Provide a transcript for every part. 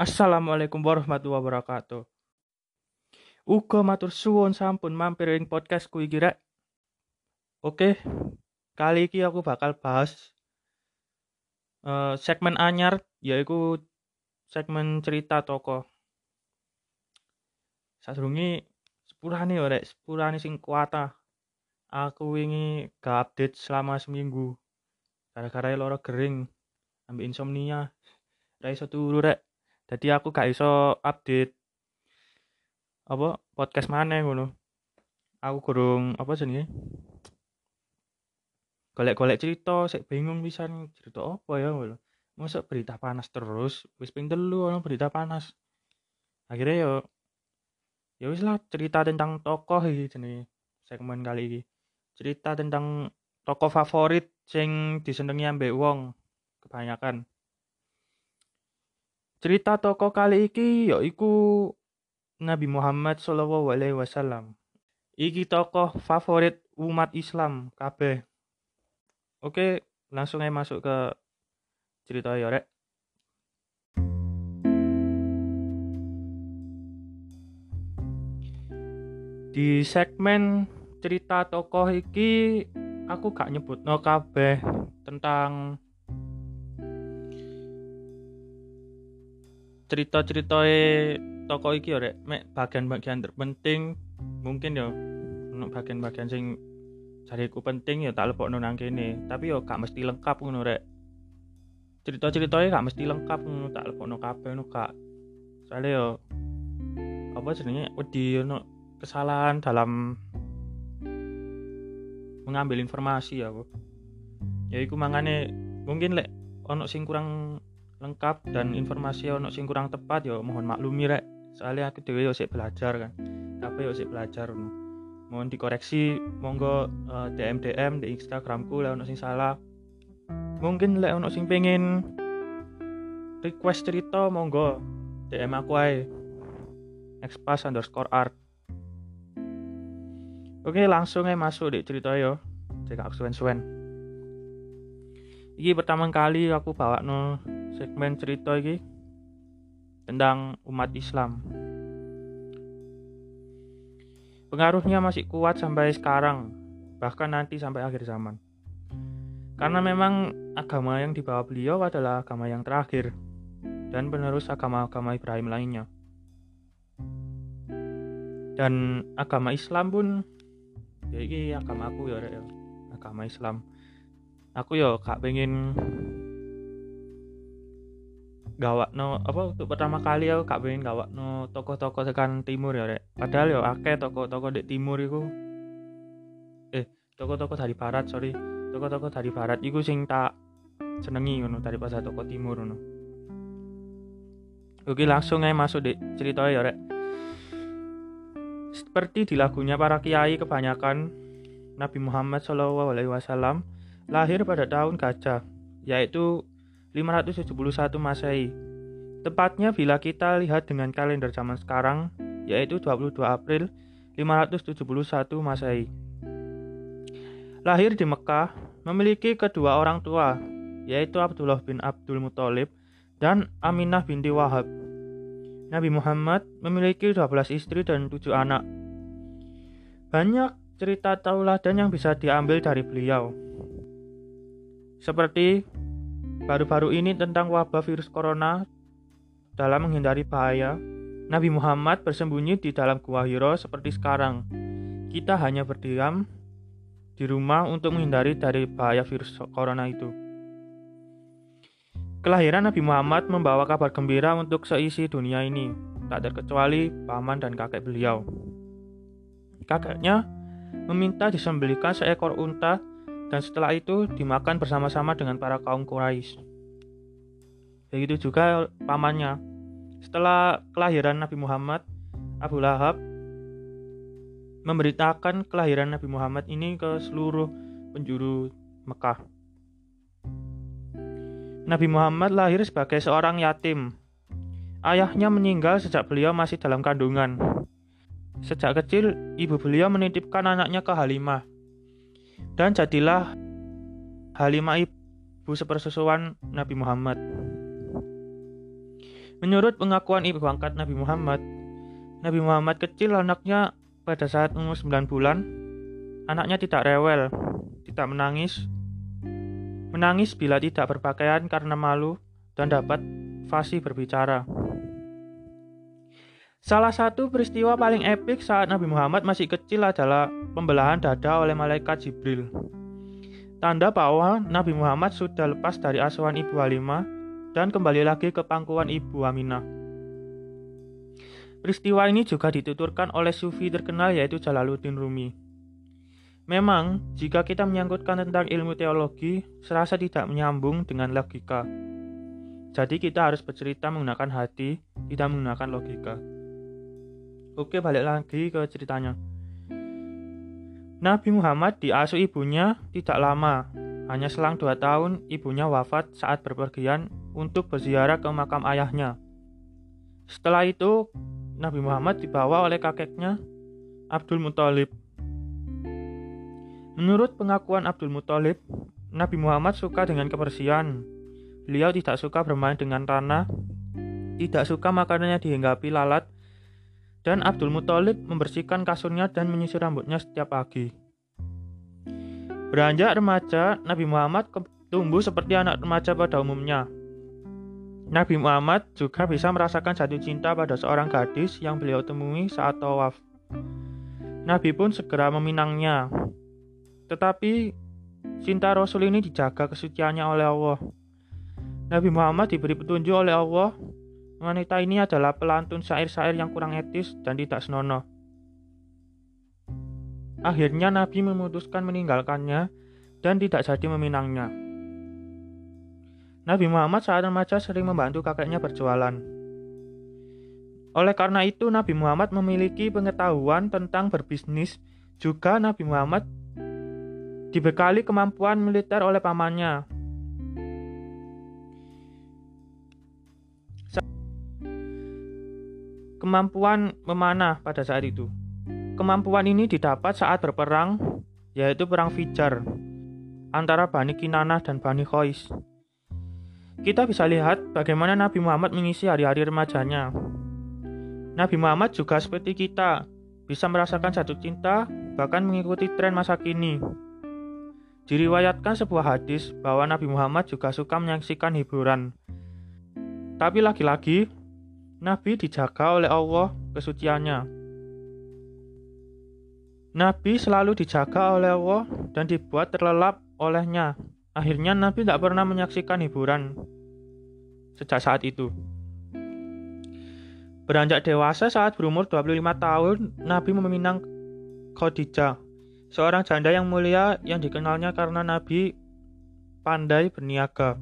Assalamualaikum warahmatullahi wabarakatuh. Uga matur suwun sampun mampir ing podcastku iki rek. Oke, kali iki aku bakal bahas eh, segmen anyar yaiku segmen cerita toko. Sadurunge sepurane rek, sepurane sing kuata. Aku wingi gak update selama seminggu. Gara-gara loro gering, ambil insomnia. Ra iso turu rek. Jadi aku gak iso update apa podcast mana ngono. Aku kurung apa jenenge? Golek-golek cerita, sik bingung pisan cerita apa ya ngono. Masa berita panas terus, wis ping telu berita panas. Akhirnya yo ya wis lah cerita tentang tokoh iki jenenge segmen kali ini. Cerita tentang tokoh favorit sing disenengi ambek wong kebanyakan. Cerita tokoh kali iki yaiku Nabi Muhammad Shallallahu Alaihi Wasallam. Iki tokoh favorit umat Islam kabeh. Oke, langsung aja masuk ke cerita ya rek. Di segmen cerita tokoh iki aku gak nyebut no kabeh tentang cerita-cerita tokoh iki ya rek. Mek bagian-bagian terpenting mungkin ya ono bagian-bagian sing jariku penting ya tak lepokno nang kene. Tapi yo gak mesti lengkap ngono rek. Cerita-ceritanya gak mesti lengkap ngono tak lepokno kabeh ngono gak. Soalnya yo apa jenenge? Wedi ono kesalahan dalam mengambil informasi ya aku ya iku mangane mungkin lek ono sing kurang lengkap dan informasi ono sing kurang tepat ya mohon maklumi rek. Soalnya aku dewe yo sik belajar kan. Tapi yo sik belajar no. mohon dikoreksi monggo uh, DM DM di Instagramku lah ono sing salah. Mungkin lek ono sing pengen request cerita monggo DM aku ae. Expas underscore art. Oke langsung aja masuk di cerita yo. Cek aku suwen-suwen. Ini pertama kali aku bawa no segmen cerita ini tentang umat Islam. Pengaruhnya masih kuat sampai sekarang, bahkan nanti sampai akhir zaman. Karena memang agama yang dibawa beliau adalah agama yang terakhir dan penerus agama-agama Ibrahim lainnya. Dan agama Islam pun ya ini agama aku ya, ya. agama Islam. Aku ya gak pengen gawak no apa untuk pertama kali aku gak pengen gawak no toko-toko tekan timur ya rek. Padahal ya akeh toko-toko di timur itu eh toko-toko dari barat sorry. Toko-toko dari barat itu sing tak senengi ngono daripada toko timur ngono. Oke langsung aja masuk di cerita ya rek. Seperti di lagunya para kiai kebanyakan Nabi Muhammad Wasallam lahir pada tahun gajah yaitu 571 Masehi. Tepatnya bila kita lihat dengan kalender zaman sekarang, yaitu 22 April 571 Masehi. Lahir di Mekah, memiliki kedua orang tua, yaitu Abdullah bin Abdul Muthalib dan Aminah binti Wahab. Nabi Muhammad memiliki 12 istri dan 7 anak. Banyak cerita tauladan yang bisa diambil dari beliau. Seperti Baru-baru ini tentang wabah virus corona dalam menghindari bahaya, Nabi Muhammad bersembunyi di dalam gua Hiro seperti sekarang. Kita hanya berdiam di rumah untuk menghindari dari bahaya virus corona itu. Kelahiran Nabi Muhammad membawa kabar gembira untuk seisi dunia ini, tak terkecuali paman dan kakek beliau. Kakeknya meminta disembelihkan seekor unta dan setelah itu dimakan bersama-sama dengan para kaum Quraisy. Begitu juga pamannya. Setelah kelahiran Nabi Muhammad, Abu Lahab memberitakan kelahiran Nabi Muhammad ini ke seluruh penjuru Mekah. Nabi Muhammad lahir sebagai seorang yatim. Ayahnya meninggal sejak beliau masih dalam kandungan. Sejak kecil, ibu beliau menitipkan anaknya ke Halimah dan jadilah Halimah ibu sepersusuan Nabi Muhammad. Menurut pengakuan ibu angkat Nabi Muhammad, Nabi Muhammad kecil anaknya pada saat umur 9 bulan, anaknya tidak rewel, tidak menangis, menangis bila tidak berpakaian karena malu dan dapat fasih berbicara. Salah satu peristiwa paling epik saat Nabi Muhammad masih kecil adalah pembelahan dada oleh malaikat Jibril. Tanda bahwa Nabi Muhammad sudah lepas dari asuhan Ibu Halimah dan kembali lagi ke pangkuan Ibu Aminah. Peristiwa ini juga dituturkan oleh sufi terkenal yaitu Jalaluddin Rumi. Memang, jika kita menyangkutkan tentang ilmu teologi, serasa tidak menyambung dengan logika. Jadi kita harus bercerita menggunakan hati, tidak menggunakan logika. Oke, balik lagi ke ceritanya. Nabi Muhammad diasuh ibunya tidak lama, hanya selang dua tahun ibunya wafat saat berpergian untuk berziarah ke makam ayahnya. Setelah itu, Nabi Muhammad dibawa oleh kakeknya, Abdul Muthalib. Menurut pengakuan Abdul Muthalib, Nabi Muhammad suka dengan kebersihan. Beliau tidak suka bermain dengan tanah, tidak suka makanannya dihinggapi lalat, dan Abdul Muthalib membersihkan kasurnya dan menyisir rambutnya setiap pagi. Beranjak remaja, Nabi Muhammad tumbuh seperti anak remaja pada umumnya. Nabi Muhammad juga bisa merasakan jatuh cinta pada seorang gadis yang beliau temui saat tawaf. Nabi pun segera meminangnya. Tetapi cinta Rasul ini dijaga kesuciannya oleh Allah. Nabi Muhammad diberi petunjuk oleh Allah Wanita ini adalah pelantun syair-syair yang kurang etis dan tidak senonoh. Akhirnya Nabi memutuskan meninggalkannya dan tidak jadi meminangnya. Nabi Muhammad saat remaja sering membantu kakeknya berjualan. Oleh karena itu, Nabi Muhammad memiliki pengetahuan tentang berbisnis. Juga Nabi Muhammad dibekali kemampuan militer oleh pamannya, kemampuan memanah pada saat itu. Kemampuan ini didapat saat berperang, yaitu perang Fijar, antara Bani Kinanah dan Bani Khois. Kita bisa lihat bagaimana Nabi Muhammad mengisi hari-hari remajanya. Nabi Muhammad juga seperti kita, bisa merasakan jatuh cinta, bahkan mengikuti tren masa kini. Diriwayatkan sebuah hadis bahwa Nabi Muhammad juga suka menyaksikan hiburan. Tapi lagi-lagi, Nabi dijaga oleh Allah kesuciannya. Nabi selalu dijaga oleh Allah dan dibuat terlelap olehnya. Akhirnya Nabi tidak pernah menyaksikan hiburan sejak saat itu. Beranjak dewasa saat berumur 25 tahun, Nabi meminang Khadijah, seorang janda yang mulia yang dikenalnya karena Nabi pandai berniaga.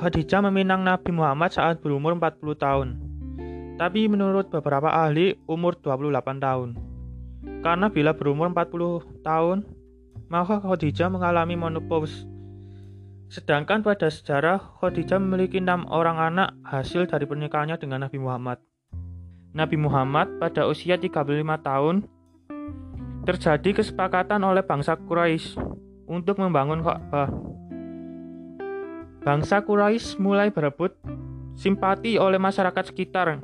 Khadijah meminang Nabi Muhammad saat berumur 40 tahun. Tapi menurut beberapa ahli umur 28 tahun. Karena bila berumur 40 tahun, maka Khadijah mengalami menopause. Sedangkan pada sejarah Khadijah memiliki enam orang anak hasil dari pernikahannya dengan Nabi Muhammad. Nabi Muhammad pada usia 35 tahun terjadi kesepakatan oleh bangsa Quraisy untuk membangun Ka'bah Bangsa Quraisy mulai berebut simpati oleh masyarakat sekitar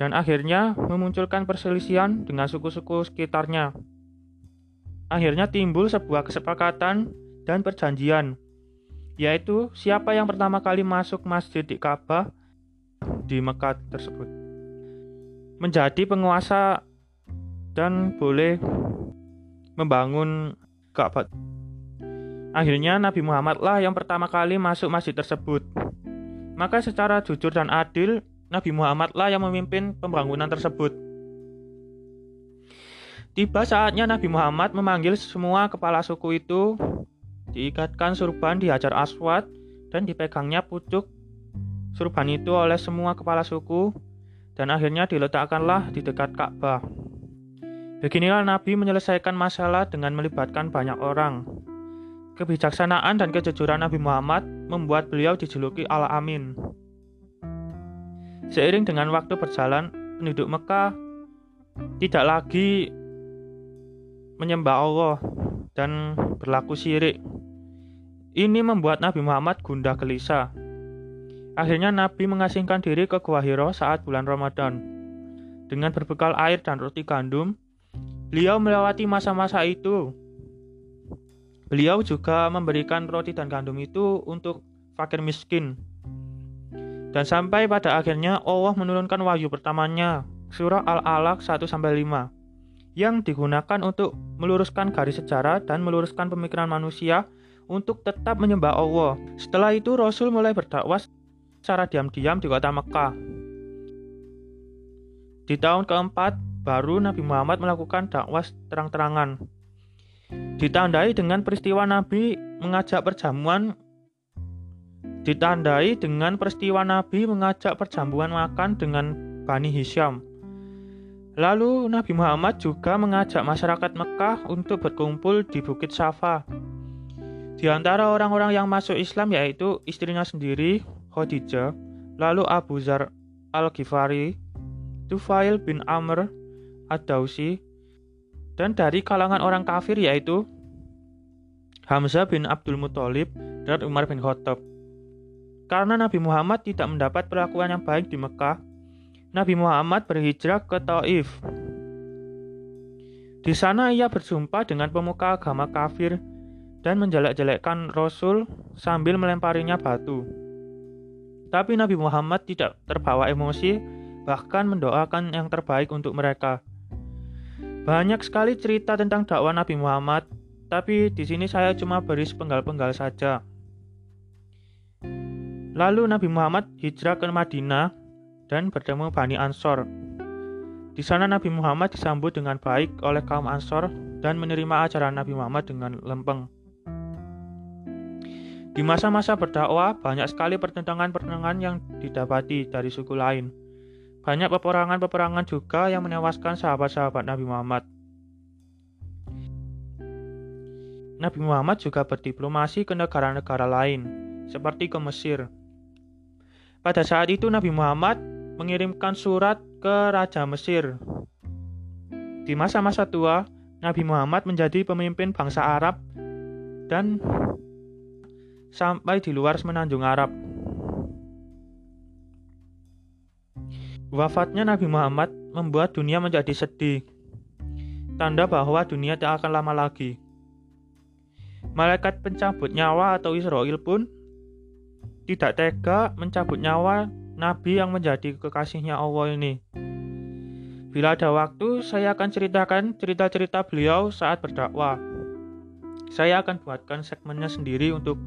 dan akhirnya memunculkan perselisihan dengan suku-suku sekitarnya. Akhirnya timbul sebuah kesepakatan dan perjanjian, yaitu siapa yang pertama kali masuk masjid di Ka'bah di Mekah tersebut menjadi penguasa dan boleh membangun Ka'bah Akhirnya Nabi Muhammad lah yang pertama kali masuk masjid tersebut. Maka secara jujur dan adil, Nabi Muhammad lah yang memimpin pembangunan tersebut. Tiba saatnya Nabi Muhammad memanggil semua kepala suku itu, diikatkan surban di Hajar Aswad, dan dipegangnya pucuk surban itu oleh semua kepala suku, dan akhirnya diletakkanlah di dekat Ka'bah. Beginilah Nabi menyelesaikan masalah dengan melibatkan banyak orang, Kebijaksanaan dan kejujuran Nabi Muhammad membuat beliau dijuluki Al-Amin. Seiring dengan waktu berjalan, penduduk Mekah tidak lagi menyembah Allah dan berlaku syirik. Ini membuat Nabi Muhammad gundah gelisah. Akhirnya Nabi mengasingkan diri ke Gua Hiro saat bulan Ramadan. Dengan berbekal air dan roti gandum, beliau melewati masa-masa itu. Beliau juga memberikan roti dan gandum itu untuk fakir miskin. Dan sampai pada akhirnya Allah menurunkan wahyu pertamanya, surah Al-Alaq 1-5, yang digunakan untuk meluruskan garis sejarah dan meluruskan pemikiran manusia untuk tetap menyembah Allah. Setelah itu Rasul mulai berdakwah secara diam-diam di kota Mekah. Di tahun keempat, baru Nabi Muhammad melakukan dakwah terang-terangan. Ditandai dengan peristiwa Nabi mengajak perjamuan ditandai dengan peristiwa Nabi mengajak perjamuan makan dengan Bani Hisham. Lalu Nabi Muhammad juga mengajak masyarakat Mekah untuk berkumpul di Bukit Safa. Di antara orang-orang yang masuk Islam yaitu istrinya sendiri, Khadijah, lalu Abu Zar Al-Ghifari, Tufail bin Amr Ad-Dausi, dan dari kalangan orang kafir yaitu Hamzah bin Abdul Muthalib dan Umar bin Khattab. Karena Nabi Muhammad tidak mendapat perlakuan yang baik di Mekah, Nabi Muhammad berhijrah ke Taif. Di sana ia berjumpa dengan pemuka agama kafir dan menjelek-jelekkan Rasul sambil melemparinya batu. Tapi Nabi Muhammad tidak terbawa emosi, bahkan mendoakan yang terbaik untuk mereka. Banyak sekali cerita tentang dakwah Nabi Muhammad, tapi di sini saya cuma beri sepenggal-penggal saja. Lalu Nabi Muhammad hijrah ke Madinah dan bertemu Bani Ansor. Di sana Nabi Muhammad disambut dengan baik oleh kaum Ansor dan menerima ajaran Nabi Muhammad dengan lempeng. Di masa-masa berdakwah, banyak sekali pertentangan-pertentangan yang didapati dari suku lain. Banyak peperangan-peperangan juga yang menewaskan sahabat-sahabat Nabi Muhammad. Nabi Muhammad juga berdiplomasi ke negara-negara lain, seperti ke Mesir. Pada saat itu Nabi Muhammad mengirimkan surat ke Raja Mesir. Di masa-masa tua, Nabi Muhammad menjadi pemimpin bangsa Arab dan sampai di luar semenanjung Arab. Wafatnya Nabi Muhammad membuat dunia menjadi sedih, tanda bahwa dunia tak akan lama lagi. Malaikat pencabut nyawa atau Israel pun tidak tega mencabut nyawa Nabi yang menjadi kekasihnya Allah ini. Bila ada waktu, saya akan ceritakan cerita-cerita beliau saat berdakwah. Saya akan buatkan segmennya sendiri untuk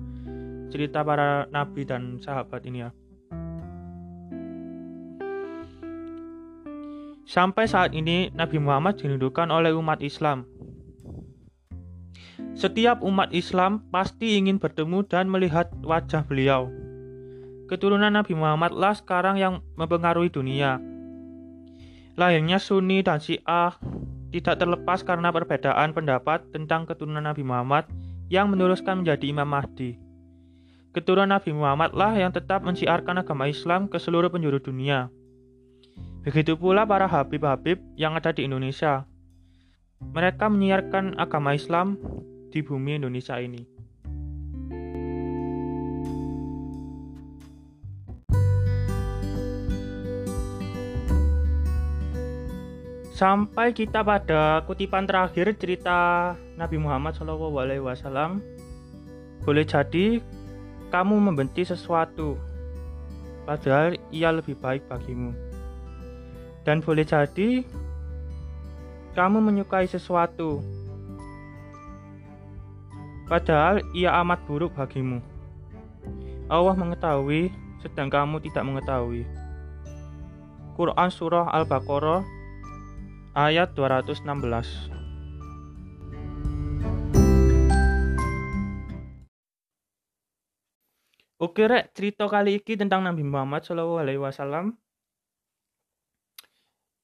cerita para nabi dan sahabat ini ya. Sampai saat ini Nabi Muhammad dirindukan oleh umat Islam. Setiap umat Islam pasti ingin bertemu dan melihat wajah beliau. Keturunan Nabi Muhammad lah sekarang yang mempengaruhi dunia. Lahirnya Sunni dan Syiah tidak terlepas karena perbedaan pendapat tentang keturunan Nabi Muhammad yang meneruskan menjadi Imam Mahdi. Keturunan Nabi Muhammad lah yang tetap menciarkan agama Islam ke seluruh penjuru dunia. Begitu pula para habib-habib yang ada di Indonesia. Mereka menyiarkan agama Islam di bumi Indonesia ini. Sampai kita pada kutipan terakhir cerita Nabi Muhammad SAW. Boleh jadi kamu membenci sesuatu, padahal ia lebih baik bagimu. Dan boleh jadi kamu menyukai sesuatu, padahal ia amat buruk bagimu. Allah mengetahui, sedang kamu tidak mengetahui. Quran Surah Al-Baqarah ayat 216 Oke rek, cerita kali ini tentang Nabi Muhammad Shallallahu Alaihi Wasallam.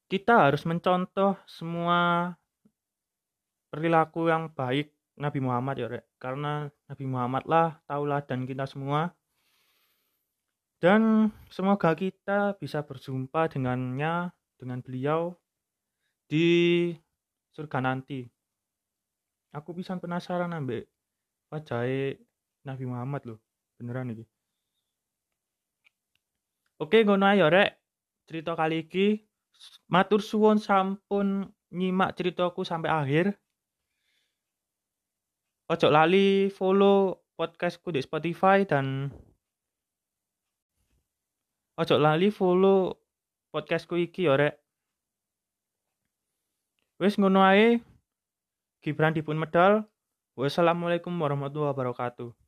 Kita harus mencontoh semua perilaku yang baik Nabi Muhammad ya rek, karena Nabi Muhammad lah tauladan kita semua. Dan semoga kita bisa berjumpa dengannya, dengan beliau di surga nanti. Aku bisa penasaran ambek wajah Nabi Muhammad loh beneran ini Oke, ngono ae ya rek. Cerita kali iki matur suwun sampun nyimak ceritaku sampai akhir. Ojo lali follow podcastku di Spotify dan ojo lali follow podcastku iki ya rek. Wis ngono ae. Gibran dipun medal. Wassalamualaikum warahmatullahi wabarakatuh.